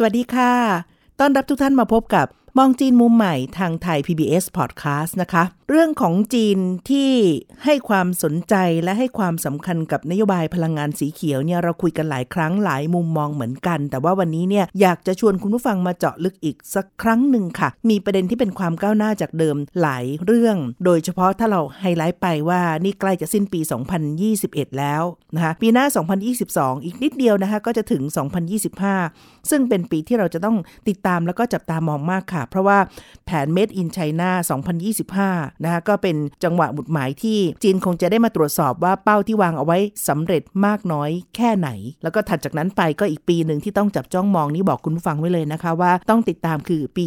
สวัสดีค่ะ ต้อนรับทุกท่านมาพบกับมองจีนมุมใหม่ทางไทย PBS Podcast นะคะ เรื่องของจีนที่ให้ความสนใจและให้ความสำคัญกับนโยบายพลังงานสีเขียวเนี่ยเราคุยกันหลายครั้งหลายมุมมองเหมือนกัน แต่ว่าวันนี้เนี่ยอยากจะชวนคุณผู้ฟังมาเจาะลึกอีกสักครั้งหนึ่งค่ะ มีประเด็นที่เป็นความก้าวหน้าจากเดิมหลายเรื่อง โดยเฉพาะถ้าเราไฮไลท์ไปว่านี่ใกล้จะสิ้นปี 2021 แล้วนะคะปีหน้า 2022 อีกนิดเดียวนะคะก็จะถึง 2025 ซึ่งเป็นปีที่เราจะต้องติดตามแล้วก็จับตามองมากค่ะ เพราะว่าแผน Made in China 2025นะคะก็เป็นจังหวะหมุดหมายที่จีนคงจะได้มาตรวจสอบว่าเป้าที่วางเอาไว้สำเร็จมากน้อยแค่ไหน แล้วก็ถัดจากนั้นไปก็อีกปีหนึ่งที่ต้องจับจ้องมองนี่บอกคุณผู้ฟังไว้เลยนะคะว่าต้องติดตามคือปี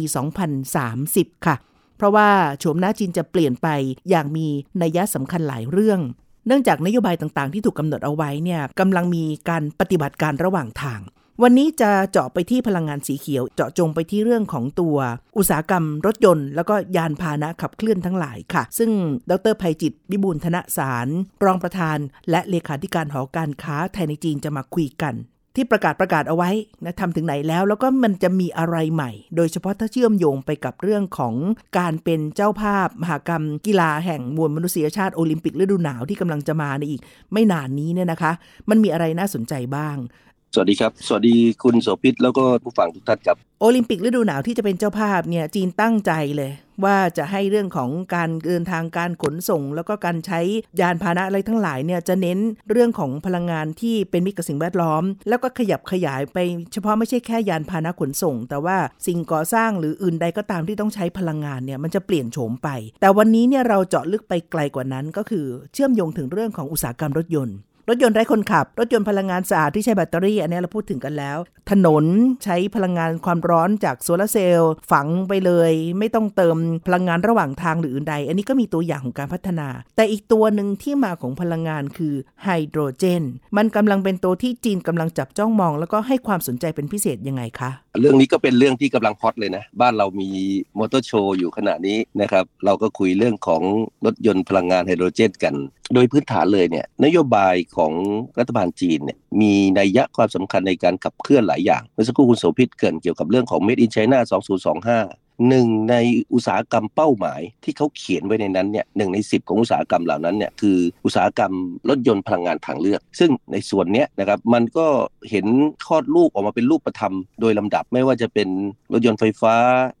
2030 ค่ะ เพราะว่าโฉมหน้าจีนจะเปลี่ยนไปอย่างมีนัยสำคัญหลายเรื่องเนื่องจากนโยบายต่างๆ ที่ถูกกำหนดเอาไว้เนี่ยกำลังมีการปฏิบัติการระหว่างทาง วันนี้จะเจาะไปที่พลังงานสีเขียว เจาะจงไปที่เรื่องของตัว อุตสาหกรรมรถยนต์ แล้วก็ยานพาหนะขับเคลื่อนทั้งหลายค่ะ ซึ่งดรภัยจิตวิบูลธนสาร รองประธาน และเลขาธิการหอการค้าไทยในจีนจะมาคุยกัน ที่ประกาศประกาศเอาไว้นะทำถึงไหนแล้ว แล้วก็มันจะมีอะไรใหม่ โดยเฉพาะถ้าเชื่อมโยงไปกับเรื่องของการเป็นเจ้าภาพ มหากรรม กีฬาแห่งมวลมนุษยชาติโอลิมปิกฤดูหนาวที่กำลังจะมาในอีก ไม่นานนี้เนี่ยนะคะ มันมีอะไรน่าสนใจบ้าง สวัสดีครับ สวัสดีคุณโสภิตแล้วก็ผู้ฟังทุกท่านครับ โอลิมปิกฤดูหนาวที่จะเป็นเจ้าภาพเนี่ยจีนตั้งใจเลย ว่าจะให้เรื่องของการเดินทางการขนส่ง แล้วก็การใช้ยานพาหนะอะไรทั้งหลายเนี่ยจะเน้นเรื่องของพลังงานที่เป็นมิตรกับสิ่งแวดล้อม แล้วก็ขยับขยายไปเฉพาะไม่ใช่แค่ยานพาหนะขนส่ง แต่ว่าสิ่งก่อสร้างหรืออื่นใดก็ตามที่ต้องใช้พลังงานเนี่ยมันจะเปลี่ยนโฉมไป แต่วันนี้เนี่ยเราเจาะลึกไปไกลกว่านั้นก็คือเชื่อมโยงถึงเรื่องของอุตสาหกรรมรถยนต์ รถยนต์ไร้คนขับ รถยนต์พลังงานสะอาดที่ใช้แบตเตอรี่ อันนี้เราพูดถึงกันแล้ว ถนนใช้พลังงานความร้อนจากโซลาร์เซลล์ฝังไปเลย ไม่ต้องเติมพลังงานระหว่างทางหรืออื่นใด อันนี้ก็มีตัวอย่างของการพัฒนา แต่อีกตัวหนึ่งที่มาของพลังงานคือไฮโดรเจน มันกำลังเป็นตัวที่จีนกำลังจับจ้องมอง แล้วก็ให้ความสนใจเป็นพิเศษยังไงคะ เรื่องนี้ก็เป็นเรื่องที่กำลังฮอตเลยนะ บ้านเรามีมอเตอร์โชว์อยู่ขณะนี้นะครับ เราก็คุยเรื่องของรถยนต์พลังงานไฮโดรเจน กัน โดยพื้นฐานเลยเนี่ยนโยบายของรัฐบาลจีนเนี่ยมีนัยยะความสำคัญในการขับเคลื่อนหลายอย่าง เมื่อสักครู่คุณโสภิตเกินเกี่ยวกับเรื่องของ Made in China 2025 หนึ่งในอุตสาหกรรมเป้าหมายที่เขาเขียนไว้ในนั้นเนี่ยหนึ่งในสิบของอุตสาหกรรมเหล่านั้นเนี่ยคืออุตสาหกรรมรถยนต์พลังงานทางเลือก ซึ่งในส่วนเนี้ยนะครับมันก็เห็นคลอดลูกออกมาเป็นรูปธรรมโดยลำดับไม่ว่าจะเป็นรถยนต์ไฟฟ้า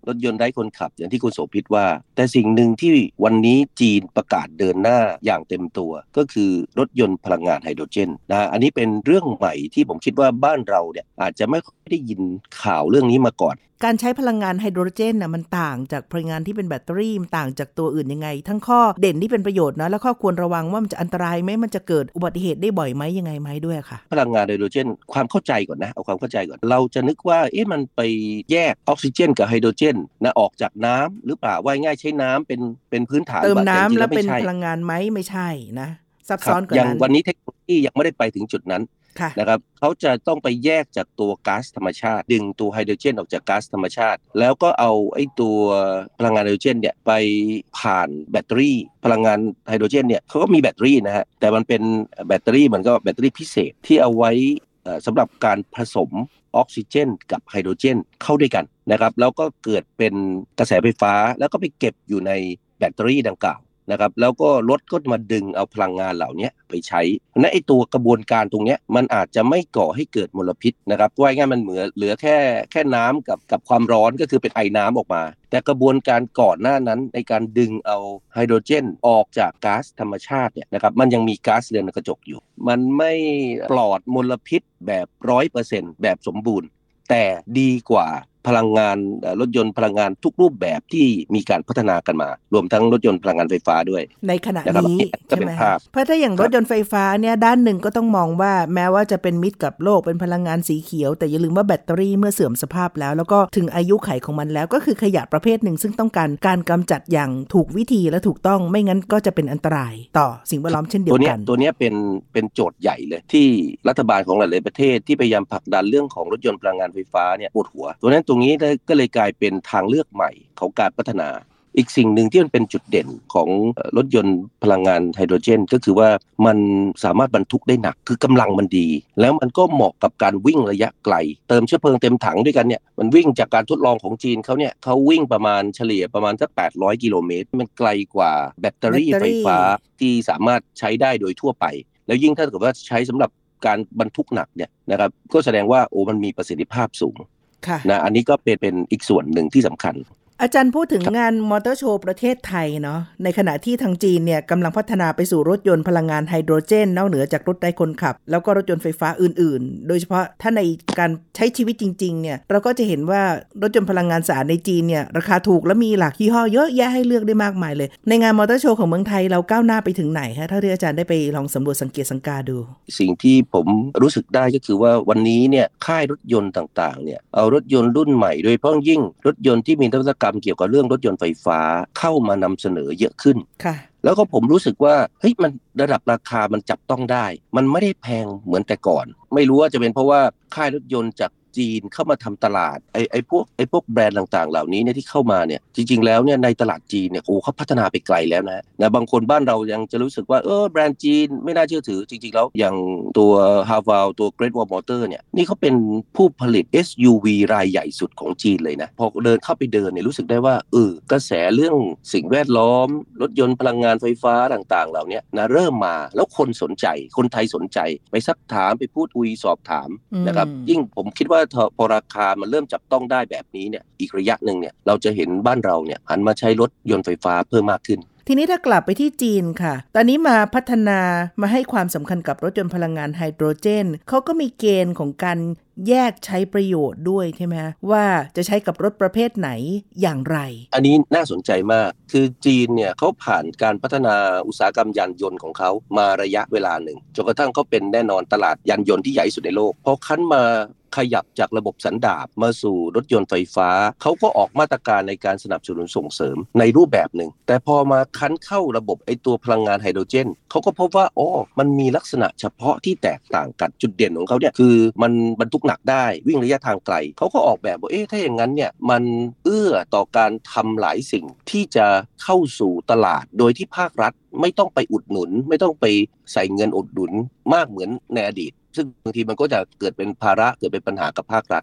รถยนต์ไร้คนขับ อย่างที่คุณโสภิตว่า แต่สิ่งหนึ่งที่วันนี้จีนประกาศเดินหน้าอย่างเต็มตัว ก็คือรถยนต์พลังงานไฮโดรเจนนะอันนี้เป็นเรื่องใหม่ที่ผมคิดว่าบ้านเราเนี่ยอาจจะไม่ได้ยินข่าวเรื่องนี้มาก่อน การใช้พลังงานไฮโดรเจนน่ะมันต่างจากพลังงานที่เป็นแบตเตอรี่มันต่างจากตัวอื่นยังไง ทั้งข้อเด่นที่เป็นประโยชน์นะแล้วข้อควรระวังว่ามันจะอันตรายไหมมันจะเกิดอุบัติเหตุได้บ่อยไหมยังไงไหมด้วยค่ะ พลังงานไฮโดรเจน ความเข้าใจก่อนนะเอาความเข้าใจก่อน เราจะนึกว่าเอ๊ะมันไปแยกออกซิเจน กับไฮโดรเจนนะออกจากน้ำหรือเปล่าว่าง่ายใช้น้ำเป็นเป็นพื้นฐานเติมน้ำต่จริงๆแล้วเป็นไม่ใช่พลังงานไหมไม่ใช่นะซับครัซ้อนกว่าอย่างนั้นวันนี้เทคโนโลยียังไม่ได้ไปถึงจุดนั้นค่ะ นะครับเขาจะต้องไปแยกจากตัวก๊าซธรรมชาติ ดึงตัวไฮโดรเจนออกจากก๊าซธรรมชาติ แล้วก็เอาไอ้ตัวพลังงานไฮโดรเจนเนี่ยไปผ่านแบตเตอรี่ พลังงานไฮโดรเจนเนี่ยเขาก็มีแบตเตอรี่นะฮะแต่มันเป็นแบตเตอรี่เหมือนก็แบตเตอรี่พิเศษที่เอาไว้สำหรับการผสมออกซิเจน กับไฮโดรเจนเข้าด้วยกันนะครับแล้วก็เกิดเป็นกระแสไฟฟ้าแล้วก็ไปเก็บอยู่ในแบตเตอรี่ดังกล่าว นะครับแล้วก็รถก็มาดึงเอาพลังงานเหล่านี้ไปใช้เพราะนั้นไอ้ตัวกระบวนการตรงนี้มันอาจจะไม่ก่อให้เกิดมลพิษนะครับว่าง่ายมันเหมือเหลือแค่แค่น้ำกับกับความร้อนก็คือเป็นไอน้ำออกมา แต่กระบวนการก่อนหน้านั้นในการดึงเอาไฮโดรเจนออกจากก๊าซธรรมชาติเนี่ยนะครับมันยังมีก๊าซเรือนกระจกอยู่ มันไม่ปลอดมลพิษแบบร้อยเปอร์เซ็นต์แบบสมบูรณ์ แต่ดีกว่า พลังงานรถยนต์พลังงานทุกรูปแบบที่มีการพัฒนากันมา รวมทั้งรถยนต์พลังงานไฟฟ้าด้วย ในขณะนี้ใช่ไหมเพราะถ้าอย่างรถยนต์ไฟฟ้าเนี่ยด้านหนึ่งก็ต้องมองว่าแม้ว่าจะเป็นมิตรกับโลกเป็นพลังงานสีเขียว แต่อย่าลืมว่าแบตเตอรี่เมื่อเสื่อมสภาพแล้ว แล้วก็ถึงอายุไขของมันแล้วก็คือขยะประเภทหนึ่ง ซึ่งต้องการการกำจัดอย่างถูกวิธีและถูกต้องไม่งั้นก็จะเป็นอันตรายต่อสิ่งแวดล้อมเช่นเดียวกัน ตัวนี้เป็นเป็นโจทย์ใหญ่เลยที่รัฐบาลของหลาย ๆ ประเทศที่พยายามผลักดันเรื่องของรถยนต์พลังงานไฟฟ้าเนี่ยปวดหัวตัวนั้นตรงนี้ก็เลยกลายเป็นทางเลือกใหม่ของการพัฒนา อีกสิ่งหนึ่งที่มันเป็นจุดเด่นของรถยนต์พลังงานไฮโดรเจน ก็คือว่ามันสามารถบรรทุกได้หนัก คือกำลังมันดี แล้วมันก็เหมาะกับการวิ่งระยะไกล เติมเชื้อเพลิงเต็มถังด้วยกันเนี่ยมันวิ่งจากการทดลองของจีนเขาเนี่ยเขาวิ่งประมาณเฉลี่ยประมาณสัก800 กิโลเมตร มันไกลกว่าแบตเตอรี่ไฟฟ้าที่สามารถใช้ได้โดยทั่วไป แล้วยิ่งถ้าเกิดว่าใช้สำหรับการบรรทุกหนักเนี่ยนะครับก็แสดงว่าโอ้มันมีประสิทธิภาพสูง นะอันนี้ก็เป็นเป็นอีกส่วนหนึ่งที่สำคัญ อาจารย์พูดถึงงานมอเตอร์โชว์ประเทศไทยเนาะในขณะที่ทางจีนเนี่ยกำลังพัฒนาไปสู่รถยนต์พลังงานไฮโดรเจนนอกเหนือจากรถไร้คนขับ แล้วก็รถยนต์ไฟฟ้าอื่นๆ โดยเฉพาะถ้าในการใช้ชีวิตจริงๆเนี่ยเราก็จะเห็นว่ารถยนต์พลังงานสะอาดในจีนเนี่ยราคาถูกและมีหลากยี่ห้อเยอะแยะให้เลือกได้มากมายเลย ในงานมอเตอร์โชว์ของเมืองไทยเราก้าวหน้าไปถึงไหนฮะถ้าที่อาจารย์ได้ไปลองสำรวจสังเกตสังกาดู สิ่งที่ผมรู้สึกได้ก็คือว่าวันนี้เนี่ยค่ายรถยนต์ต่างๆเนี่ยเอารถยนต์รุ่นใหม่โดยเฉพาะยิ่งรถยนต์ที่มีนวัตกรรมเกี่ยวกับเรื่องรถยนต์ไฟฟ้าเข้ามานำเสนอเยอะขึ้นค่ะแล้วก็ผมรู้สึกว่าเฮ้ยมันระดับราคามันจับต้องได้ มันไม่ได้แพงเหมือนแต่ก่อน ไม่รู้ว่าจะเป็นเพราะว่าค่ายรถยนต์จาก จีนเข้ามาทำตลาดไอ้ไอ้พวกไอ้พวกแบรนด์ต่างๆ เหล่านี้เนี่ยที่เข้ามาเนี่ยจริงๆแล้วเนี่ยในตลาดจีนเนี่ยโอ้เขาพัฒนาไปไกลแล้วนะนะบางคนบ้านเรายังจะรู้สึกว่าเออแบรนด์จีนไม่น่าเชื่อถือจริงๆแล้วอย่างตัว h a v a l ตัว Great Wall Motor เนี่ยนี่เขาเป็นผู้ผลิต SUV รายใหญ่สุดของจีนเลยนะพอเดินเข้าไปเดินเนี่ยรู้สึกได้ว่าเออกระแสเรื่องสิ่งแวดล้อม รถยนต์พลังงานไฟฟ้าต่างๆ เหล่านี้นะเริ่มมาแล้วคนสนใจคนไทยสนใจไปซักถามไปพูดคุยสอบถามนะครับยิ่งผมคิดว่าพอราคามันเริ่มจับต้องได้แบบนี้เนี่ยอีกระยะหนึ่งเนี่ยเราจะเห็นบ้านเราเนี่ยหันมาใช้รถยนต์ไฟฟ้าเพิ่มมากขึ้นทีนี้ถ้ากลับไปที่จีนค่ะ ตอนนี้มาพัฒนามาให้ความสำคัญกับรถยนต์พลังงานไฮโดรเจน เขาก็มีเกณฑ์ของการแยกใช้ประโยชน์ด้วยใช่ไหมว่าจะใช้กับรถประเภทไหนอย่างไร อันนี้น่าสนใจมาก คือจีนเนี่ยเขาผ่านการพัฒนาอุตสาหกรรมยานยนต์ของเขามาระยะเวลาหนึ่งจนกระทั่งเขาเป็นแน่นอนตลาดยานยนต์ที่ใหญ่สุดในโลกพอคั้นมา ขยับจากระบบสันดาบมาสู่รถยนต์ไฟฟ้า เขาก็ออกมาตรการในการสนับสนุนส่งเสริมในรูปแบบหนึ่ง แต่พอมาคั้นเข้าระบบไอตัวพลังงานไฮโดรเจนเขาก็พบว่าโอ้มันมีลักษณะเฉพาะที่แตกต่างกันจุดเด่นของเขาเนี่ยคือมันบรรทุกหนักได้วิ่งระยะทางไกลเขาก็ออกแบบว่าเอ๊ะถ้าอย่างนั้นเนี่ยมันเอื้อต่อการทำหลายสิ่งที่จะเข้าสู่ตลาดโดยที่ภาครัฐ ไม่ต้องไปอุดหนุน ไม่ต้องไปใส่เงินอุดหนุนมากเหมือนในอดีต ซึ่งบางทีมันก็จะเกิดเป็นภาระเกิดเป็นปัญหากับภาครัฐ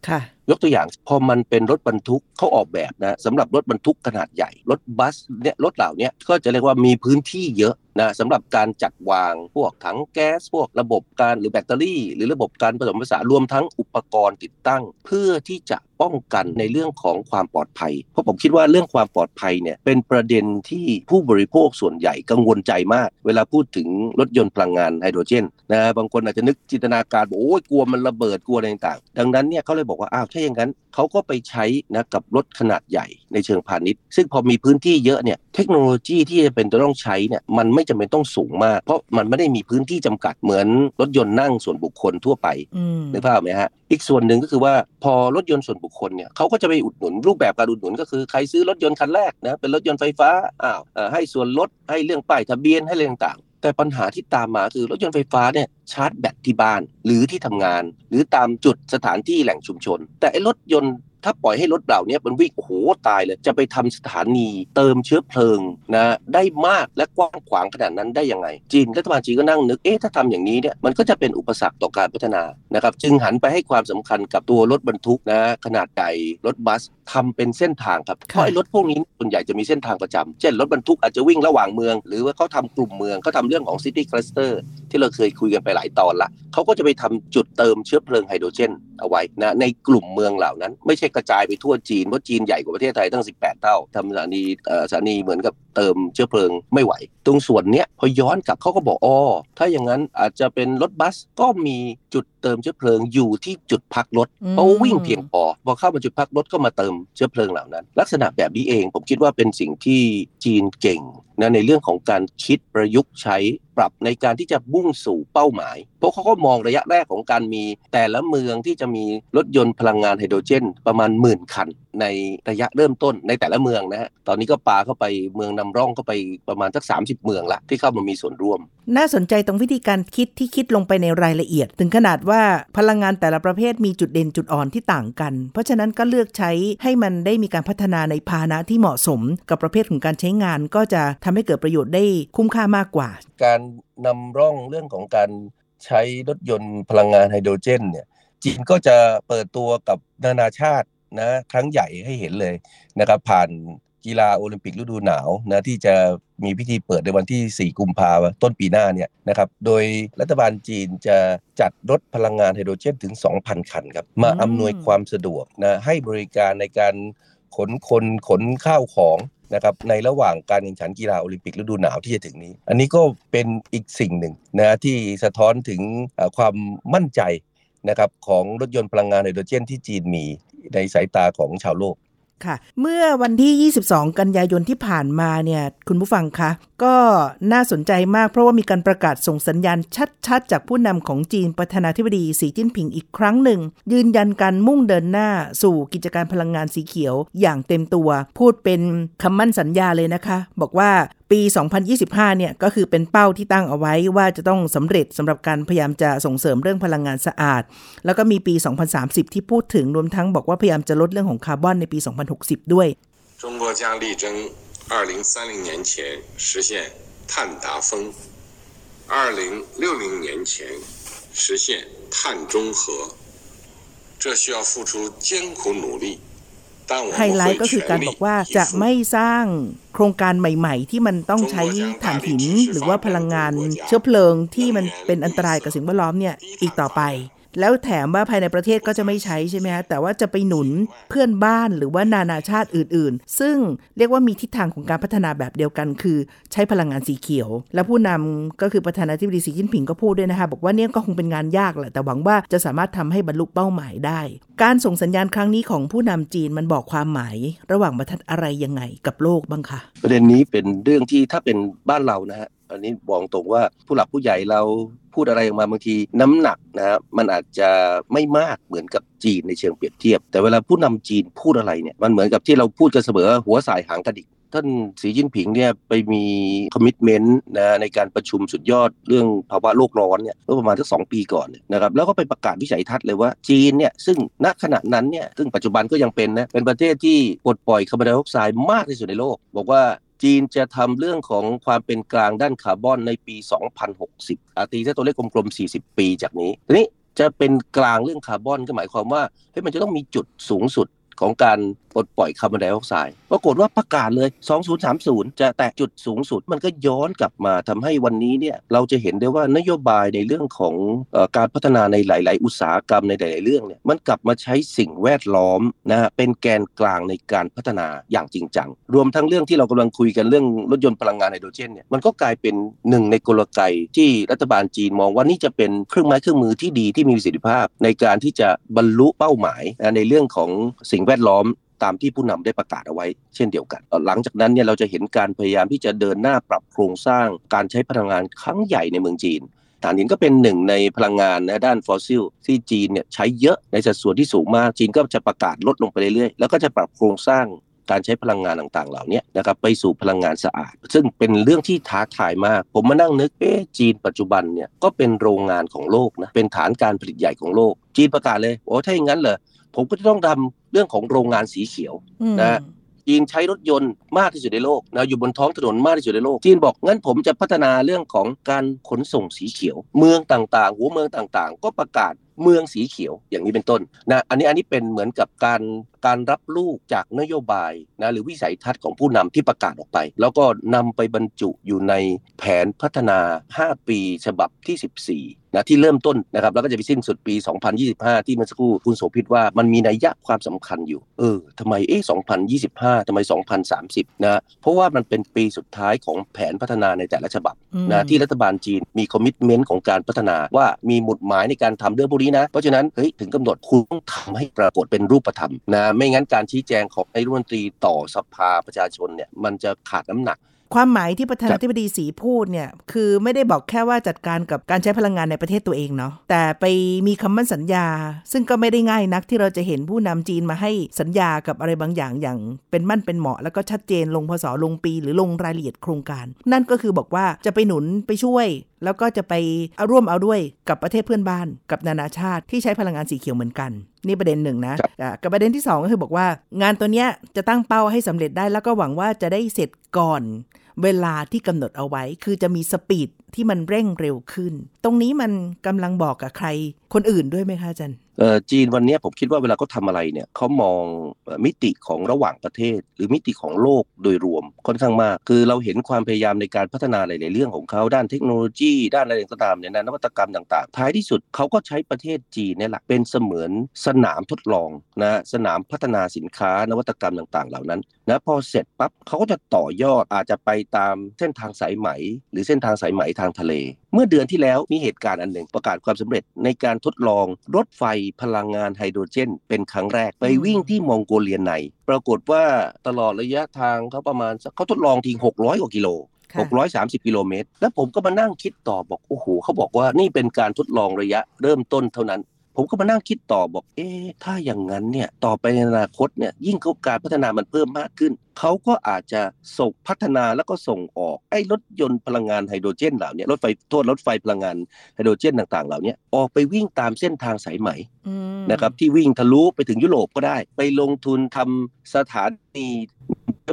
ยกตัวอย่างพอมันเป็นรถบรรทุกเขาออกแบบนะสำหรับรถบรรทุกขนาดใหญ่ รถบัสเนี่ยรถเหล่านี้ก็จะเรียกว่ามีพื้นที่เยอะนะสำหรับการจัดวางพวกถังแก๊ส พวกระบบการหรือแบตเตอรี่ หรือระบบการผสมผสานรวมทั้งอุปกรณ์ติดตั้ง เพื่อที่จะป้องกันในเรื่องของความปลอดภัย เพราะผมคิดว่าเรื่องความปลอดภัยเนี่ยเป็นประเด็นที่ผู้บริโภคส่วนใหญ่กังวลใจมาก เวลาพูดถึงรถยนต์พลังงานไฮโดรเจนนะบางคนอาจจะนึกจินตนาการบอกโอ้ยกลัวมันระเบิดกลัวอะไรต่างๆ ดังนั้นเนี่ยเขาเลยบอกว่าอ้าวถ้าอย่างนั้นเขาก็ไปใช้นะกับรถขนาดใหญ่ในเชิงพาณิชย์ ซึ่งพอมีพื้นที่เยอะเนี่ยเทคโนโลยีที่จะเป็นต้องใช้เนี่ยมันไม่จำเป็นต้องสูงมาก เพราะมันไม่ได้มีพื้นที่จำกัดเหมือนรถยนต์นั่งส่วนบุคคลทั่วไปนึกภาพไหมฮะอีกส่วนหนึ่งก็คือว่าพอรถยนต์ส่วนบุคคลเนี่ยเขาก็จะไปอุดหนุนรูปแบบการอุดหนุนก็คือใครซื้อรถยนต์คันแรกนะเป็นรถยนต์ไฟฟ้าอ้าวให้ส่วนลดให้เรื่องป้ายทะเบียนให้เรื่องต่าง แต่ปัญหาที่ตามมาคือรถยนต์ไฟฟ้าเนี่ยชาร์จแบตที่บ้านหรือที่ทำงาน หรือตามจุดสถานที่แหล่งชุมชน แต่ไอ้รถยนต์ ถ้าปล่อยให้รถเหล่านี้มันวิ่งโอ้โหตายเลยจะไปทำสถานีเติมเชื้อเพลิงนะได้มากและกว้างขวางขนาดนั้นได้ยังไง จีนรัฐบาลจีนก็นั่งนึกเอ๊ะถ้าทำอย่างนี้เนี่ยมันก็จะเป็นอุปสรรคต่อการพัฒนานะครับจึงหันไปให้ความสำคัญกับตัวรถบรรทุกนะขนาดใหญ่รถบัสทำเป็นเส้นทางครับเพราะไอ้รถพวกนี้ส่วนใหญ่จะมีเส้นทางประจำเช่นรถบรรทุกอาจจะวิ่งระหว่างเมือง หรือว่าเขาทำกลุ่มเมืองเขาทำเรื่องของ city cluster ที่เราเคยคุยกันไปหลายตอนละเขาก็จะไปทำจุดเติมเชื้อเพลิงไฮโดรเจน เอาไว้นะในกลุ่มเมืองเหล่านั้นไม่ใช่กระจายไปทั่วจีน เพราะจีนใหญ่กว่าประเทศไทยตั้ง 18 เท่าทำสถานีสถานีเหมือนกับ เติมเชื้อเพลิงไม่ไหว ตรงส่วนเนี้ยพอย้อนกลับเขาก็บอกอ๋อถ้าอย่างนั้นอาจจะเป็นรถบัสก็มีจุดเติมเชื้อเพลิงอยู่ที่จุดพักรถอืมเพราะว่าวิ่งเพียงพอพอเข้ามาจุดพักรถก็มาเติมเชื้อเพลิงเหล่านั้น ลักษณะแบบนี้เองผมคิดว่าเป็นสิ่งที่จีนเก่งนะในเรื่องของการคิดประยุกต์ใช้ปรับในการที่จะมุ่งสู่เป้าหมาย เพราะเขาก็มองระยะแรกของการมี แต่ละเมืองที่จะมีรถยนต์พลังงานไฮโดรเจน ประมาณหมื่นคัน ในระยะเริ่มต้นในแต่ละเมืองนะฮะตอนนี้ก็ปาเข้าไปเมืองนำร่องเข้าไปประมาณสัก 30 เมืองละที่เข้ามามีส่วนร่วม น่าสนใจตรงวิธีการคิดที่คิดลงไปในรายละเอียด ถึงขนาดว่าพลังงานแต่ละประเภทมีจุดเด่นจุดอ่อนที่ต่างกัน เพราะฉะนั้นก็เลือกใช้ให้มันได้มีการพัฒนาในพาหนะที่เหมาะสม กับประเภทของการใช้งาน ก็จะทำให้เกิดประโยชน์ได้คุ้มค่ามากกว่า การนำร่องเรื่องของการใช้รถยนต์พลังงานไฮโดรเจนเนี่ยจีนก็จะเปิดตัวกับนานาชาตินะครั้งใหญ่ให้เห็นเลยนะครับผ่าน กีฬาโอลิมปิกฤดูหนาวนะที่จะมีพิธีเปิดในวันที่ 4 กุมภาพันธ์ต้นปีหน้าเนี่ยนะครับโดยรัฐบาลจีนจะจัดรถพลังงานไฮโดรเจนถึง 2,000 คันครับมาอืมอำนวยความสะดวกนะให้บริการในการขนคนขนข้าวของนะครับในระหว่างการแข่งขันกีฬาโอลิมปิกฤดูหนาวที่จะถึงนี้ อันนี้ก็เป็นอีกสิ่งหนึ่งนะที่สะท้อนถึงเอ่อความมั่นใจนะครับของรถยนต์พลังงานไฮโดรเจนที่จีนมีในสายตาของชาวโลก ค่ะ เมื่อวันที่ 22 กันยายนที่ผ่านมาเนี่ยคุณผู้ฟังคะ ก็น่าสนใจมากเพราะว่ามีการประกาศส่งสัญญาณชัด ๆ จากผู้นำของจีนประธานาธิบดีสีจิ้นผิงอีกครั้งหนึ่ง ยืนยันการมุ่งเดินหน้าสู่กิจการพลังงานสีเขียวอย่างเต็มตัว พูดเป็นคำมั่นสัญญาเลยนะคะ บอกว่า ปี 2025 เนี่ยก็คือเป็นเป้าที่ตั้งเอาไว้ว่าจะต้องสำเร็จสำหรับการพยายามจะส่งเสริมเรื่องพลังงานสะอาด แล้วก็มีปี 2030 ที่พูดถึงรวมทั้งบอกว่าพยายามจะลดเรื่องของคาร์บอนในปี 2060 ด้วย 中国将力争二零三零年前实现碳达峰，二零六零年前实现碳中和。这需要付出艰苦努力，但我 ไฮไลท์ก็คือการบอกว่าจะไม่สร้างโครงการใหม่ ๆ ที่มันต้องใช้ถ่านหิน หรือว่าพลังงานเชื้อเพลิงที่มันเป็นอันตรายกับสิ่งแวดล้อมเนี่ยอีกต่อไป แล้วแถมว่าภายในประเทศก็จะไม่ใช้ใช่ไหมฮะแต่ว่าจะไปหนุนเพื่อนบ้านหรือว่านานาชาติอื่น ๆ ซึ่งเรียกว่ามีทิศทางของการพัฒนาแบบเดียวกัน คือใช้พลังงานสีเขียว และผู้นำก็คือประธานาธิบดีสีจิ้นผิงก็พูดด้วยนะคะบอกว่าเนี่ยก็คงเป็นงานยากแหละแต่หวังว่าจะสามารถทำให้บรรลุเป้าหมายได้ การส่งสัญญาณครั้งนี้ของผู้นำจีนมันบอกความหมาย ระหว่างบรรทัดอะไรยังไงกับโลกบ้างคะประเด็นนี้เป็นเรื่องที่ถ้าเป็นบ้านเรานะฮะ อันนี้บอกตรงว่าผู้หลักผู้ใหญ่เราพูดอะไรออกมาบางทีน้ำหนักนะฮะมันอาจจะไม่มากเหมือนกับจีนในเชิงเปรียบเทียบ แต่เวลาผู้นำจีนพูดอะไรเนี่ยมันเหมือนกับที่เราพูดกันเสมอหัวสายหางกระดิกท่านสีจิ้นผิงเนี่ยไปมีคอมมิชเมนต์นะในการประชุมสุดยอดเรื่องภาวะโลกร้อนเนี่ยเมื่อประมาณสักสองปีก่อนเนี่ยนะครับแล้วก็ไปประกาศวิสัยทัศน์เลยว่าจีนเนี่ยซึ่งณขณะนั้นเนี่ยซึ่งปัจจุบันก็ยังเป็นนะเป็นประเทศที่ปลดปล่อยคาร์บอนไดออกไซด์มากที่สุดในโลก บอกว่า จีนจะทำเรื่องของความเป็นกลางด้านคาร์บอนในปี 2060อาตีถ้าตัวเลขกลมๆ 40 ปีจากนี้ ทีนี้จะเป็นกลางเรื่องคาร์บอนก็หมายความว่าเฮ้ยมันจะต้องมีจุดสูงสุด ของการปลดปล่อยคาร์บอนไดออกไซด์ปรากฏว่าประกาศเลย 2030 จะแตะจุดสูงสุด มันก็ย้อนกลับมาทำให้วันนี้เนี่ยเราจะเห็นได้ว่านโยบายในเรื่องของอการพัฒนาในหลาย ๆ อุตสาหกรรมในหลาย ๆ เรื่องเนี่ยมันกลับมาใช้สิ่งแวดล้อมนะฮะเป็นแกนกลางในการพัฒนาอย่างจริงจัง รวมทั้งเรื่องที่เรากำลังคุยกันเรื่องรถยนต์พลังงานไฮโดรเจนเนี่ยมันก็กลายเป็นหนึ่งในกลไกที่รัฐบาลจีนมองว่านี่จะเป็นเครื่องไม้เครื่องมือที่ดีที่มีประสิทธิภาพ ในการที่จะบรรลุเป้าหมายในเรื่องของสิ่งแวดล้อมตามที่ผู้นำได้ประกาศเอาไว้ เช่นเดียวกัน หลังจากนั้นเนี่ยเราจะเห็นการพยายามที่จะเดินหน้าปรับโครงสร้างการใช้พลังงานครั้งใหญ่ในเมืองจีนถ่านหินก็เป็นหนึ่งในพลังงานนะด้านฟอสซิลที่จีนเนี่ยใช้เยอะในสัดส่วนที่สูงมากจีนก็จะประกาศลดลงไปเรื่อยๆแล้วก็จะปรับโครงสร้างการใช้พลังงานต่างๆ เหล่านี้นะครับไปสู่พลังงานสะอาด ซึ่งเป็นเรื่องที่ท้าทายมาก ผมมานั่งนึกเอ๊ะจีนปัจจุบันเนี่ยก็เป็นโรงงานของโลกนะเป็นฐานการผลิตใหญ่ของโลก จีนประกาศเลยโอ้ถ้าอย่างนั้นเหรอ ผมก็จะต้องทำเรื่องของโรงงานสีเขียวอืมนะจีนใช้รถยนต์มากที่สุดในโลกนะอยู่บนท้องถนนมากที่สุดในโลก จีนบอกงั้นผมจะพัฒนาเรื่องของการขนส่งสีเขียว เมืองต่างๆ หัวเมืองต่างๆ ก็ประกาศ เมืองสีเขียวอย่างนี้เป็นต้นนะอันนี้อันนี้เป็นเหมือนกับการการรับลูกจากนโยบายนะหรือวิสัยทัศน์ของผู้นำที่ประกาศออกไป แล้วก็นำไปบรรจุอยู่ในแผนพัฒนา 5 ปีฉบับที่ 14นะที่เริ่มต้นนะครับแล้วก็จะไปสิ้นสุดปี 2025 ที่เมื่อสักครู่คุณโสภิตว่ามันมีนัยยะความสำคัญอยู่ เออทำไมเอ๊ะ2025ทำไม 2030 นะเพราะว่ามันเป็นปีสุดท้ายของแผนพัฒนาในแต่ละฉบับนะที่รัฐบาลจีนมีคอมมิชเมนต์ของการพัฒนาว่ามีหมุดหมายในการทำเรื่องพวกนี้นะ เพราะฉะนั้นเฮ้ยถึงกำหนดคุณต้องทำให้ปรากฏเป็นรูปธรรมนะไม่งั้นการชี้แจงของนายรัฐมนตรีต่อสภาประชาชนเนี่ยมันจะขาดน้ำหนักความหมายที่ประธานาธิบดีสีพูดเนี่ย คือไม่ได้บอกแค่ว่าจัดการกับการใช้พลังงานในประเทศตัวเองเนาะแต่ไปมีคำมั่นสัญญา ซึ่งก็ไม่ได้ง่ายนักที่เราจะเห็นผู้นำจีนมาให้สัญญากับอะไรบางอย่างอย่าง เป็นมั่นเป็นเหมาะแล้วก็ชัดเจนลงพศลงปี หรือลงรายละเอียดโครงการ นั่นก็คือบอกว่าจะไปหนุนไปช่วย แล้วก็จะไปเอาร่วมเอาด้วยกับประเทศเพื่อนบ้าน กับนานาชาติที่ใช้พลังงานสีเขียวเหมือนกัน นี่ประเด็นหนึ่งนะกับประเด็นที่ 2 ก็คือบอกว่า งานตัวเนี้ยจะตั้งเป้าให้สำเร็จได้แล้วก็หวังว่าจะได้เสร็จก่อนเวลาที่กำหนดเอาไว้ คือจะมีสปีด ที่มันเร่งเร็วขึ้น ตรงนี้มันกำลังบอกกับใคร คนอื่นด้วยไหมคะจันจีนวันนี้ผมคิดว่าเวลาเขาทาอะไรเนี่ยเขามองมิติของระหว่างประเทศ หรือมิติของโลกโดยรวมค่อนข้างมาก คือเราเห็นความพยายามในการพัฒนาหลาย ๆ เรื่องของเขาด้านเทคโนโลยี ด้านอะไรก็ตามเนี่ยนะนวัตกรรมต่าง ๆ ท้ายที่สุดเขาก็ใช้ประเทศจีนเนี่ยแหละเป็นเสมือนสนามทดลองนะสนามพัฒนาสินค้านวัตกรรมต่าง ๆ เหล่านั้นนะพอเสร็จปั๊บเขาก็จะต่อยอดอาจจะไปตามเส้นทางสายไหม หรือเส้นทางสายไหมทางทะเล เมื่อเดือนที่แล้วมีเหตุการณ์อันหนึ่งประกาศความสำเร็จในการทดลองรถไฟพลังงานไฮโดรเจน เป็นครั้งแรกไปวิ่งที่มองโกเลียใน ปรากฏว่าตลอดระยะทางเขาประมาณเขาทดลองทิ้ง600กว่ากิโล630 กิโลเมตร แล้วผมก็มานั่งคิดต่อบอก โอ้โห เขาบอกว่านี่เป็นการทดลองระยะเริ่มต้นเท่านั้น ผมก็มานั่งคิดต่อบอก เอ๊ถ้าอย่างนั้นเนี่ยต่อไปในอนาคตเนี่ยยิ่งเขาการพัฒนามันเพิ่มมากขึ้น เขาก็อาจจะส่งพัฒนาแล้วก็ส่งออกไอ้รถยนต์พลังงานไฮโดรเจนเหล่านี้รถไฟโทษรถไฟพลังงานไฮโดรเจนต่าง ๆ เหล่านี้ออกไปวิ่งตามเส้นทางสายไหมนะครับที่วิ่งทะลุไปถึงยุโรปก็ได้ ไปลงทุนทำสถานี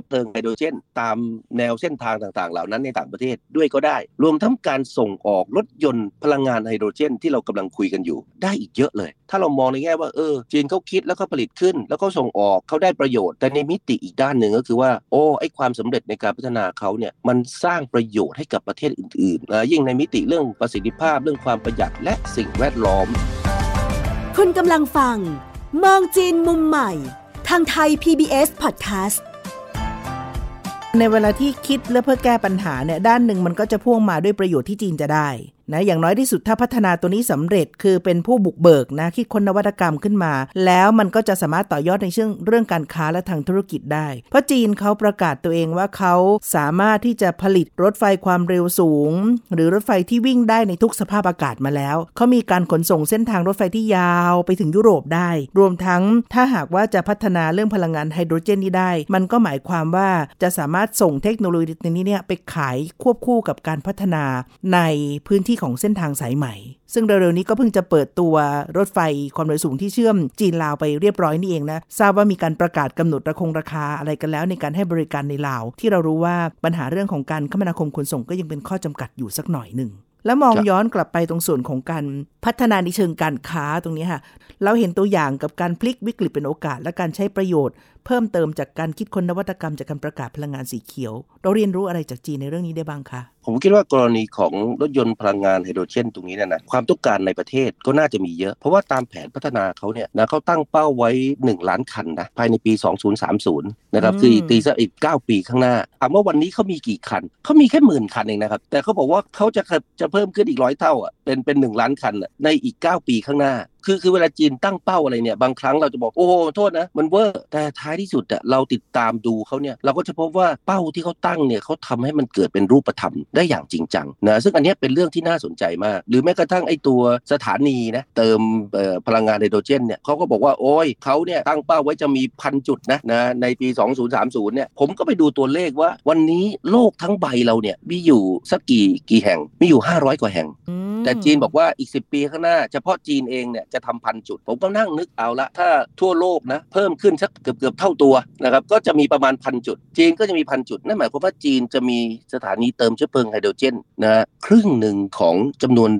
เพลิงไฮโดรเจนตามแนวเส้นทางต่างๆ เหล่านั้นในต่างประเทศด้วยก็ได้ รวมทั้งการส่งออกรถยนต์พลังงานไฮโดรเจน ที่เรากำลังคุยกันอยู่ ได้อีกเยอะเลย ถ้าเรามองในแง่ว่าเออจีนเขาคิดแล้วก็ผลิตขึ้น แล้วก็ส่งออกเขาได้ประโยชน์ แต่ในมิติอีกด้านหนึ่งก็คือว่าโอ้ไอความสำเร็จในการพัฒนาเขาเนี่ยมันสร้างประโยชน์ให้กับประเทศอื่นๆนะยิ่งในมิติเรื่องประสิทธิภาพเรื่องความประหยัดและสิ่งแวดล้อม คุณกำลังฟัง มองจีนมุมใหม่ ทางไทย PBS Podcast ในเวลาที่คิดและเพื่อแก้ปัญหาเนี่ยด้านหนึ่งมันก็จะพ่วงมาด้วยประโยชน์ที่จีนจะได้ นะอย่างน้อยที่สุดถ้าพัฒนาตัวนี้สำเร็จคือเป็นผู้บุกเบิกนะคิดค้นนวัตกรรมขึ้นมา แล้วมันก็จะสามารถต่อยอดในเรื่องเรื่องการค้าและทางธุรกิจได้ เพราะจีนเขาประกาศตัวเองว่าเขาสามารถที่จะผลิตรถไฟความเร็วสูง หรือรถไฟที่วิ่งได้ในทุกสภาพอากาศมาแล้ว เขามีการขนส่งเส้นทางรถไฟที่ยาวไปถึงยุโรปได้ รวมทั้งถ้าหากว่าจะพัฒนาเรื่องพลังงานไฮโดรเจนนี้ได้ มันก็หมายความว่าจะสามารถส่งเทคโนโลยีนี้เนี่ยไปขายควบคู่กับการพัฒนาในพื้นที่ของเส้นทางสายใหม่ ซึ่งเร็วๆนี้ก็เพิ่งจะเปิดตัวรถไฟความเร็วสูงที่เชื่อมจีนลาวไปเรียบร้อยนี่เองนะทราบว่ามีการประกาศกำหนดราคงราคาอะไรกันแล้วในการให้บริการในลาว ที่เรารู้ว่าปัญหาเรื่องของการคมนาคมขนส่งก็ยังเป็นข้อจำกัดอยู่สักหน่อยหนึ่งแล้วมองย้อนกลับไปตรงส่วนของการพัฒนาในเชิงการค้าตรงนี้ค่ะ เราเห็นตัวอย่างกับการพลิกวิกฤตเป็นโอกาส และการใช้ประโยชน์ เพิ่มเติมจากการคิดค้นนวัตกรรมจากการประกาศพลังงานสีเขียว เราเรียนรู้อะไรจากจีนในเรื่องนี้ได้บ้างคะผมคิดว่ากรณีของรถยนต์พลังงานไฮโดรเจนตรงนี้นะนะความต้องการในประเทศก็น่าจะมีเยอะ เพราะว่าตามแผนพัฒนาเขาเนี่ยนะเขาตั้งเป้าไว้ 1 ล้านคันนะภายในปี 2030 นะครับคือตีซะอีก 9 ปีข้างหน้าถามว่าวันนี้เขามีกี่คันเขามีแค่หมื่นคันเองนะครับแต่เขาบอกว่าเขาจะจะเพิ่มขึ้นอีกร้อยเท่าอะเป็นเป็น 1 ล้านคันในอีก 9 ปีข้างหน้า คือคือเวลาจีนตั้งเป้าอะไรเนี่ยบางครั้งเราจะบอกโอ้โทษนะมันเวอร์แต่ท้ายที่สุดอะเราติดตามดูเขาเนี่ยเราก็จะพบว่าเป้าที่เขาตั้งเนี่ยเขาทำให้มันเกิดเป็นรูปธรรมได้อย่างจริงจังนะซึ่งอันนี้เป็นเรื่องที่น่าสนใจมาก หรือแม้กระทั่งไอ้ตัวสถานีนะเติมพลังงานไฮโดรเจนเนี่ยเขาก็บอกว่าโอ้ยเขาเนี่ยตั้งเป้าไว้จะมีพันจุดนะนะในปี 2030เนี่ยผมก็ไปดูตัวเลขว่า วันนี้โลกทั้งใบเราเนี่ยมีอยู่สักกี่กี่แห่งมีอยู่ 500 กว่าแห่ง แต่จีนบอกว่าอีก 10 ปีข้างหน้า เฉพาะจีนเองเนี่ยจะทำพันจุด ผมก็นั่งนึกเอาละถ้าทั่วโลกนะเพิ่มขึ้นสักเกือบเกือบเท่าตัวนะครับก็จะมีประมาณพันจุด จีนก็จะมีพันจุดนั่นหมายความว่าจีนจะมีสถานีเติมเชื้อเพลิงไฮโดรเจนนะครึ่งหนึ่งของจำนวน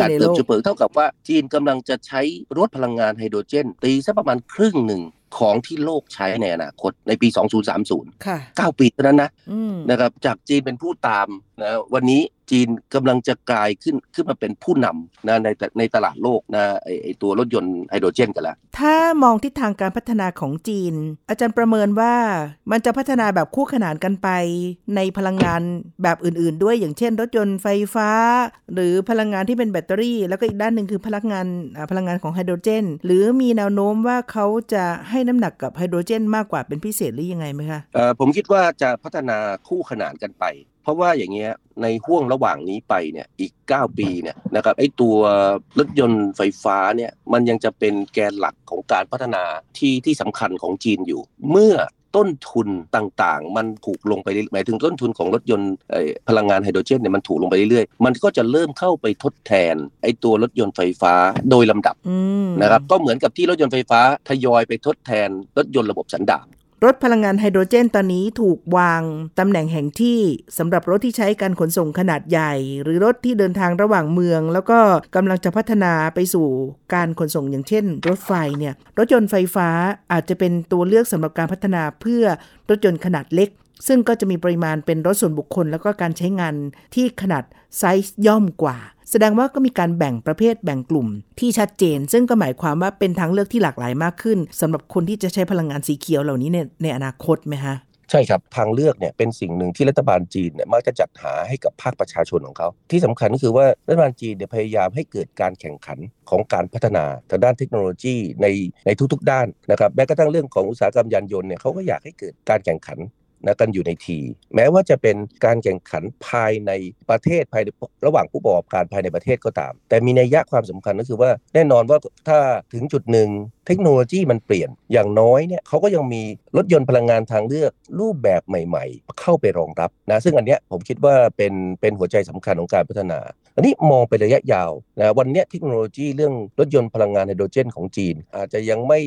การเติมเชื้อเพลิงเท่ากับว่าจีนกำลังจะใช้รถพลังงานไฮโดรเจน ตีสักประมาณครึ่งหนึ่งของที่โลกใช้ในอนาคตในปี 2030ค่ะ9ปีเท่านั้นนะอืมนะครับจากจีนเป็นผู้ตามนะวันนี้ จีนกำลังจะกลายขึ้นขึ้นมาเป็นผู้นำนะในในตลาดโลกนะไอไอตัวรถยนต์ไฮโดรเจนกันแล้วถ้ามองทิศทางการพัฒนาของจีน อาจารย์ประเมินว่ามันจะพัฒนาแบบคู่ขนานกันไป ในพลังงานแบบอื่น ๆ ด้วยอย่างเช่น รถยนต์ไฟฟ้า หรือพลังงานที่เป็นแบตเตอรี่ แล้วก็อีกด้านหนึ่งคือพลังงานอ่าพลังงานของไฮโดรเจน หรือมีแนวโน้มว่าเขาจะให้น้ำหนักกับไฮโดรเจน มากกว่าเป็นพิเศษหรือยังไงไหมคะเอ่อผมคิดว่าจะพัฒนาคู่ขนานกันไป เพราะว่าอย่างเงี้ยในห่วงระหว่างนี้ไปเนี่ยอีก 9 ปีเนี่ยนะครับไอ้ตัวรถยนต์ไฟฟ้าเนี่ยมันยังจะเป็นแกนหลักของการพัฒนาที่ที่สำคัญของจีนอยู่ เมื่อต้นทุนต่างๆ มันถูกลงไปเรื่อยหมายถึงต้นทุนของรถยนต์เอ่อพลังงานไฮโดรเจนเนี่ยมันถูกลงไปเรื่อยๆ มันก็จะเริ่มเข้าไปทดแทนไอ้ตัวรถยนต์ไฟฟ้าโดยลำดับอืมนะครับก็เหมือนกับที่รถยนต์ไฟฟ้าทยอยไปทดแทนรถยนต์ระบบสันดาป รถพลังงานไฮโดรเจนตอนนี้ถูกวางตำแหน่งแห่งที่สำหรับรถที่ใช้การขนส่งขนาดใหญ่ หรือรถที่เดินทางระหว่างเมือง แล้วก็กำลังจะพัฒนาไปสู่การขนส่งอย่างเช่น รถไฟเนี่ยรถยนต์ไฟฟ้าอาจจะเป็นตัวเลือกสำหรับการพัฒนาเพื่อรถยนต์ขนาดเล็ก ซึ่งก็จะมีปริมาณเป็นรถส่วนบุคคล แล้วก็การใช้งานที่ขนาดไซส์ย่อมกว่า แสดงว่าก็มีการแบ่งประเภทแบ่งกลุ่มที่ชัดเจน ซึ่งก็หมายความว่าเป็นทางเลือกที่หลากหลายมากขึ้นสำหรับคนที่จะใช้พลังงานสีเขียวเหล่านี้ในในอนาคตไหมฮะใช่ครับ ทางเลือกเนี่ยเป็นสิ่งหนึ่งที่รัฐบาลจีนเนี่ยมักจะจัดหาให้กับภาคประชาชนของเขา ที่สำคัญก็คือว่ารัฐบาลจีนเนี่ยพยายามให้เกิดการแข่งขันของการพัฒนาทางด้านเทคโนโลยีในในทุกๆ ด้านนะครับแม้กระทั่งเรื่องของอุตสาหกรรมยานยนต์เนี่ยเขาก็อยากให้เกิดการแข่งขัน นะกันอยู่ในที แม้ว่าจะเป็นการแข่งขันภายในประเทศภายในระหว่างผู้ประกอบการภายในประเทศก็ตาม แต่มีนัยยะความสำคัญก็คือว่าแน่นอนว่าถ้าถึงจุดหนึ่งเทคโนโลยีมันเปลี่ยนอย่างน้อยเนี่ยเขาก็ยังมีรถยนต์พลังงานทางเลือกรูปแบบใหม่ ๆ เข้าไปรองรับนะซึ่งอันเนี้ยผมคิดว่าเป็นเป็นหัวใจสำคัญของการพัฒนาอันนี้มองไประยะยาวนะวันนี้เทคโนโลยีเรื่องรถยนต์พลังงานไฮโดรเจนของจีน อาจจะยังไม่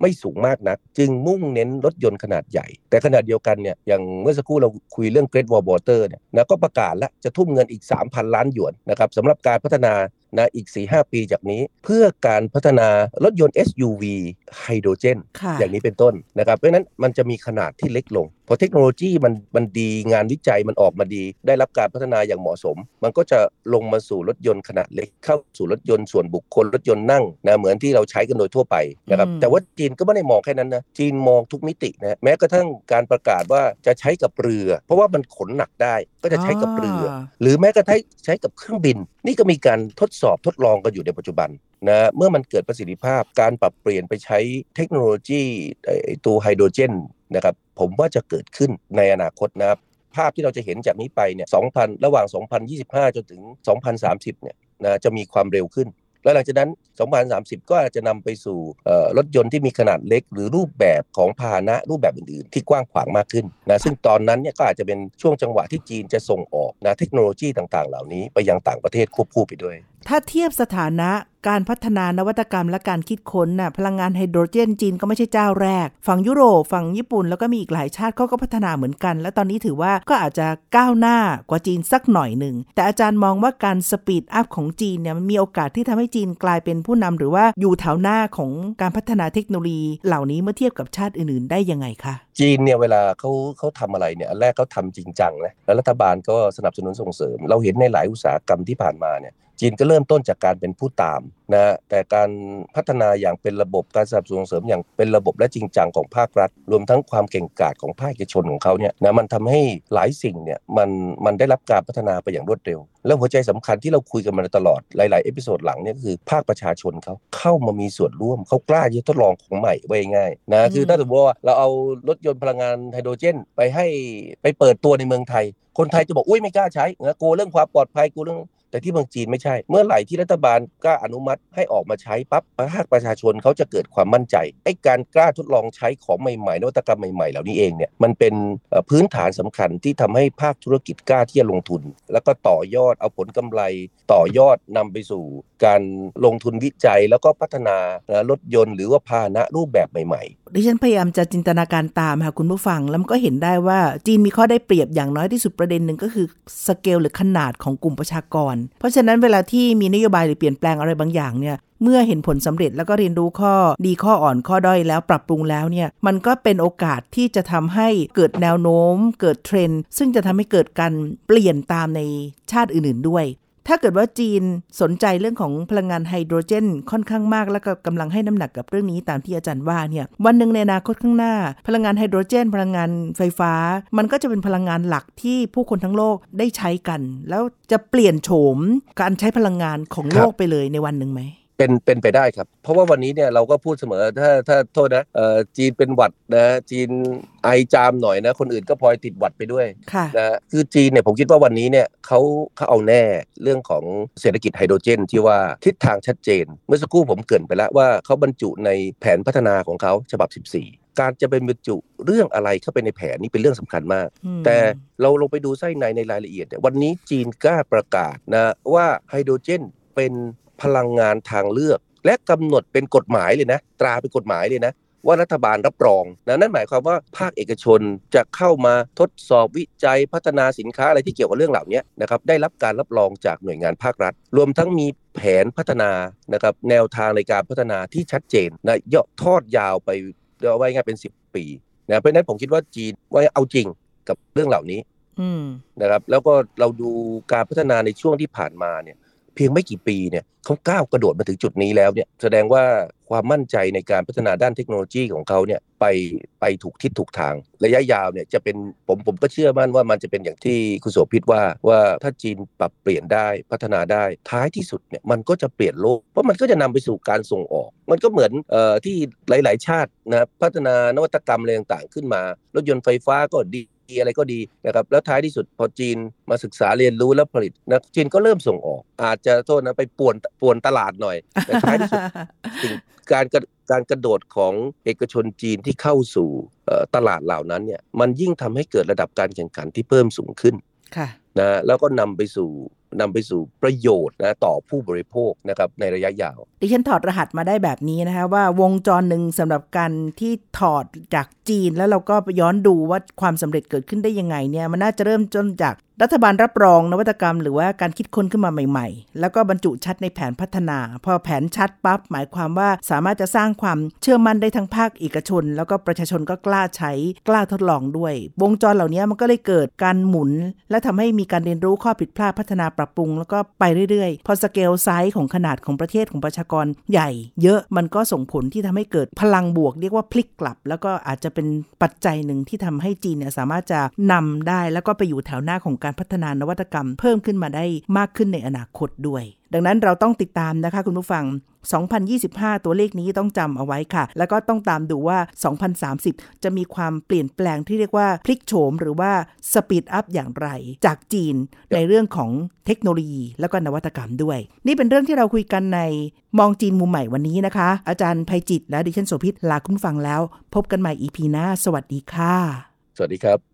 ไม่สูงมากนัก จึงมุ่งเน้นรถยนต์ขนาดใหญ่ แต่ขนาดเดียวกันเนี่ยอย่างเมื่อสักครู่เราคุยเรื่อง Great Wall Water เนี่ยนะก็ประกาศแล้วจะทุ่มเงินอีก 3,000 ล้านหยวนนะครับสำหรับการพัฒนา นะอีก 4-5 ปีจากนี้ เพื่อการพัฒนารถยนต์ SUV ไฮโดรเจนค่ะอย่างนี้เป็นต้นนะครับ เพราะฉะนั้นมันจะมีขนาดที่เล็กลง พอเทคโนโลยีมันมันดีงานวิจัยมันออกมาดี ได้รับการพัฒนาอย่างเหมาะสม มันก็จะลงมาสู่รถยนต์ขนาดเล็กเข้าสู่รถยนต์ส่วนบุคคลรถยนต์นั่งนะเหมือนที่เราใช้กันโดยทั่วไปนะครับอืมแต่ว่าจีนก็ไม่ได้มองแค่นั้นนะจีนมองทุกมิตินะแม้กระทั่งการประกาศว่าจะใช้กับเรือ เพราะว่ามันขนหนักได้ก็จะใช้กับเรือ หรือแม้กระทั่งใช้กับเครื่องบิน นี่ก็มีการทดสอบทดลองกันอยู่ในปัจจุบันนะเมื่อมันเกิดประสิทธิภาพการปรับเปลี่ยนไปใช้เทคโนโลยีตัวไฮโดรเจนนะครับผมว่าจะเกิดขึ้นในอนาคตนะครับภาพที่เราจะเห็นจากนี้ไปเนี่ย 2,000 ระหว่าง 2025 จนถึง 2030 เนี่ยนะจะมีความเร็วขึ้น แล้วหลังจากนั้น 2030 ก็อาจจะนำไปสู่รถยนต์ที่มีขนาดเล็ก หรือรูปแบบของพาหนะรูปแบบอื่น ๆ ที่กว้างขวางมากขึ้นนะซึ่งตอนนั้นเนี่ยก็อาจจะเป็นช่วงจังหวะที่จีนจะส่งออกนะเทคโนโลยีต่าง ๆ เหล่านี้ไปยังต่างประเทศควบคู่ไปด้วย ถ้าเทียบสถานะการพัฒนานวัตกรรมและการคิดค้นน่ะพลังงานไฮโดรเจนจีนก็ไม่ใช่เจ้าแรก ฝั่งยุโรปฝั่งญี่ปุ่นแล้วก็มีอีกหลายชาติเขาก็พัฒนาเหมือนกัน และตอนนี้ถือว่าก็อาจจะก้าวหน้ากว่าจีนสักหน่อยหนึ่ง แต่อาจารย์มองว่าการ speed up ของจีนเนี่ยมันมีโอกาสที่ทำให้จีนกลายเป็นผู้นำหรือว่าอยู่แถวหน้าของการพัฒนาเทคโนโลยี เหล่านี้เมื่อเทียบกับชาติอื่นๆ ได้ยังไงคะจีนเนี่ยเวลาเขาเขาทำอะไรเนี่ยอันแรกเขาทำจริงจังนะแล้วรัฐบาลก็สนับสนุนส่งเสริม เราเห็นในหลายอุตสาหกรรมที่ผ่านมาเนี่ย จีนก็เริ่มต้นจากการเป็นผู้ตามนะแต่การพัฒนาอย่างเป็นระบบการสนับสนุนส่งเสริมอย่างเป็นระบบและจริงจังของภาครัฐ รวมทั้งความเก่งกาจของภาคเอกชนของเขาเนี่ยนะมันทำให้หลายสิ่งเนี่ยมันมันได้รับการพัฒนาไปอย่างรวดเร็ว แล้วหัวใจสำคัญที่เราคุยกันมาตลอดหลาย ๆ episode หลังเนี่ยก็คือภาคประชาชนเขาเข้ามามีส่วนร่วมเขากล้าที่จะทดลองของใหม่ได้ง่ายนะคือถ้าสมมติว่าเราเอารถยนต์พลังงานไฮโดรเจน ไปให้ไปเปิดตัวในเมืองไทย คนไทยจะบอกอุ้ยไม่กล้าใช้นะกลัวเรื่องความปลอดภัยกลัวเรื่อง แต่ที่เมืองจีนไม่ใช่ เมื่อไหร่ที่รัฐบาลกล้าอนุมัติให้ออกมาใช้ปั๊บภาคประชาชนเขาจะเกิดความมั่นใจไอ้การกล้าทดลองใช้ของใหม่ๆนวัตกรรมใหม่ๆ เหล่านี้เองเนี่ยมันเป็นพื้นฐานสำคัญที่ทำให้ภาคธุรกิจกล้าที่จะลงทุน แล้วก็ต่อยอดเอาผลกำไร ต่อยอดนำไปสู่การลงทุนวิจัยแล้วก็พัฒนารถยนต์หรือว่าพาหนะรูปแบบใหม่ๆ ดิฉันพยายามจะจินตนาการตามค่ะคุณผู้ฟัง แล้วมันก็เห็นได้ว่าจีนมีข้อได้เปรียบอย่างน้อยที่สุดประเด็นหนึ่งก็คือสเกลหรือขนาดของกลุ่มประชากรเพราะฉะนั้นเวลาที่มีนโยบายหรือเปลี่ยนแปลงอะไรบางอย่างเนี่ยเมื่อเห็นผลสำเร็จแล้วก็เรียนรู้ข้อดีข้ออ่อนข้อด้อยแล้วปรับปรุงแล้วเนี่ยมันก็เป็นโอกาสที่จะทำให้เกิดแนวโน้ม เกิดเทรนด์ซึ่งจะทำให้เกิดการเปลี่ยนตามในชาติอื่นๆด้วย ถ้าเกิดว่าจีนสนใจเรื่องของพลังงานไฮโดรเจน ค่อนข้างมาก แล้วก็กำลังให้น้ำหนักกับเรื่องนี้ตามที่อาจารย์ว่าเนี่ยวันหนึ่งในอนาคตข้างหน้า พลังงานไฮโดรเจน พลังงานไฟฟ้า มันก็จะเป็นพลังงานหลักที่ผู้คนทั้งโลกได้ใช้กัน แล้วจะเปลี่ยนโฉมการใช้พลังงานของโลกไปเลยในวันหนึ่งไหม เป็นเป็นไปได้ครับ เพราะว่าวันนี้เนี่ยเราก็พูดเสมอถ้าถ้าโทษนะเอ่อจีนเป็นหวัดนะจีนไอจามหน่อยนะ คนอื่นก็พลอยติดหวัดไปด้วยนะคือจีนเนี่ยผมคิดว่าวันนี้เนี่ยเขาเขาเอาแน่เรื่องของเศรษฐกิจไฮโดรเจน ที่ว่าทิศทางชัดเจน เมื่อสักครู่ผมเกินไปแล้วว่าเขาบรรจุในแผนพัฒนาของเขาฉบับ 14การจะเป็นบรรจุเรื่องอะไรเข้าไปในแผนนี้เป็นเรื่องสำคัญมาก แต่เราลงไปดูไส้ในในรายละเอียดเนี่ยวันนี้จีนกล้าประกาศนะว่าไฮโดรเจนเป็น พลังงานทางเลือก และกำหนดเป็นกฎหมายเลยนะ ตราเป็นกฎหมายเลยนะว่ารัฐบาลรับรองนะนั่นหมายความว่าภาคเอกชนจะเข้ามาทดสอบวิจัยพัฒนาสินค้าอะไรที่เกี่ยวกับเรื่องเหล่านี้นะครับได้รับการรับรองจากหน่วยงานภาครัฐ รวมทั้งมีแผนพัฒนานะครับแนวทางในการพัฒนาที่ชัดเจนนะย่อทอดยาวไปเอาไว้ง่ายเป็น 10 ปีนะเพราะนั้นผมคิดว่าจีนว่าเอาจริงกับเรื่องเหล่านี้นะครับแล้วก็เราดูการพัฒนาในช่วงที่ผ่านมาเนี่ย เพียงไม่กี่ปีเนี่ยเขาก้าวกระโดดมาถึงจุดนี้แล้วเนี่ยแสดงว่าความมั่นใจในการพัฒนาด้านเทคโนโลยีของเขาเนี่ยไปไปถูกทิศถูกทาง ระยะยาวเนี่ยจะเป็นผมผมก็เชื่อมั่นว่ามันจะเป็นอย่างที่คุณโสภิตว่าว่าถ้าจีนปรับเปลี่ยนได้พัฒนาได้ท้ายที่สุดเนี่ยมันก็จะเปลี่ยนโลก เพราะมันก็จะนำไปสู่การส่งออก มันก็เหมือนเอ่อที่หลาย ๆ ชาตินะพัฒนานวัตกรรมอะไรต่างๆ ขึ้นมา รถยนต์ไฟฟ้าก็ดี อะไรก็ดีนะครับแล้วท้ายที่สุดพอจีนมาศึกษาเรียนรู้แล้วผลิตนะจีนก็เริ่มส่งออก อาจจะโทษนะไปป่วนป่วนตลาดหน่อย แต่ท้ายที่สุดสิ่งการการกระโดดของเอกชนจีนที่เข้าสู่ตลาดเหล่านั้นเนี่ยมันยิ่งทำให้เกิดระดับการแข่งขันที่เพิ่มสูงขึ้นนะแล้วก็นำไปสู่ นำไปสู่ประโยชน์นะต่อผู้บริโภคนะครับในระยะยาว ดิฉันถอดรหัสมาได้แบบนี้นะคะว่าวงจรหนึ่งสำหรับการที่ถอดจากจีน แล้วเราก็ย้อนดูว่าความสำเร็จเกิดขึ้นได้ยังไงเนี่ยมันน่าจะเริ่มจนจากรัฐบาลรับรองนวัตกรรม หรือว่าการคิดค้นขึ้นมาใหม่ๆ แล้วก็บรรจุชัดในแผนพัฒนา พอแผนชัดปั๊บหมายความว่าสามารถจะสร้างความเชื่อมั่นได้ทั้งภาคเอกชน แล้วก็ประชาชนก็กล้าใช้กล้าทดลองด้วย วงจรเหล่านี้มันก็เลยเกิดการหมุน และทำให้มีการเรียนรู้ข้อผิดพลาดพัฒนาปรับปรุง แล้วก็ไปเรื่อยๆ พอสเกลไซส์ของขนาดของประเทศของประชากรใหญ่ เยอะมันก็ส่งผลที่ทำให้เกิดพลังบวก เรียกว่าพลิกกลับ แล้วก็อาจจะเป็นปัจจัยหนึ่งที่ทำให้จีนเนี่ยสามารถจะนำได้แล้วก็ไปอยู่แถวหน้าของการพัฒนานวัตกรรมเพิ่มขึ้นมาได้มากขึ้นในอนาคตด้วย ดังนั้นเราต้องติดตามนะคะคุณผู้ฟัง 2025 ตัวเลขนี้ต้องจำเอาไว้ค่ะ แล้วก็ต้องตามดูว่า 2030 จะมีความเปลี่ยนแปลงที่เรียกว่าพลิกโฉมหรือว่าสปีดอัพอย่างไร จากจีนในเรื่องของเทคโนโลยีแล้วก็นวัตกรรมด้วย นี่เป็นเรื่องที่เราคุยกันในมองจีนมุมใหม่วันนี้นะคะ อาจารย์ภัยจิตและดิฉันโสภิตลาคุณฟังแล้ว พบกันใหม่อีพีหน้า สวัสดีค่ะ สวัสดีครับ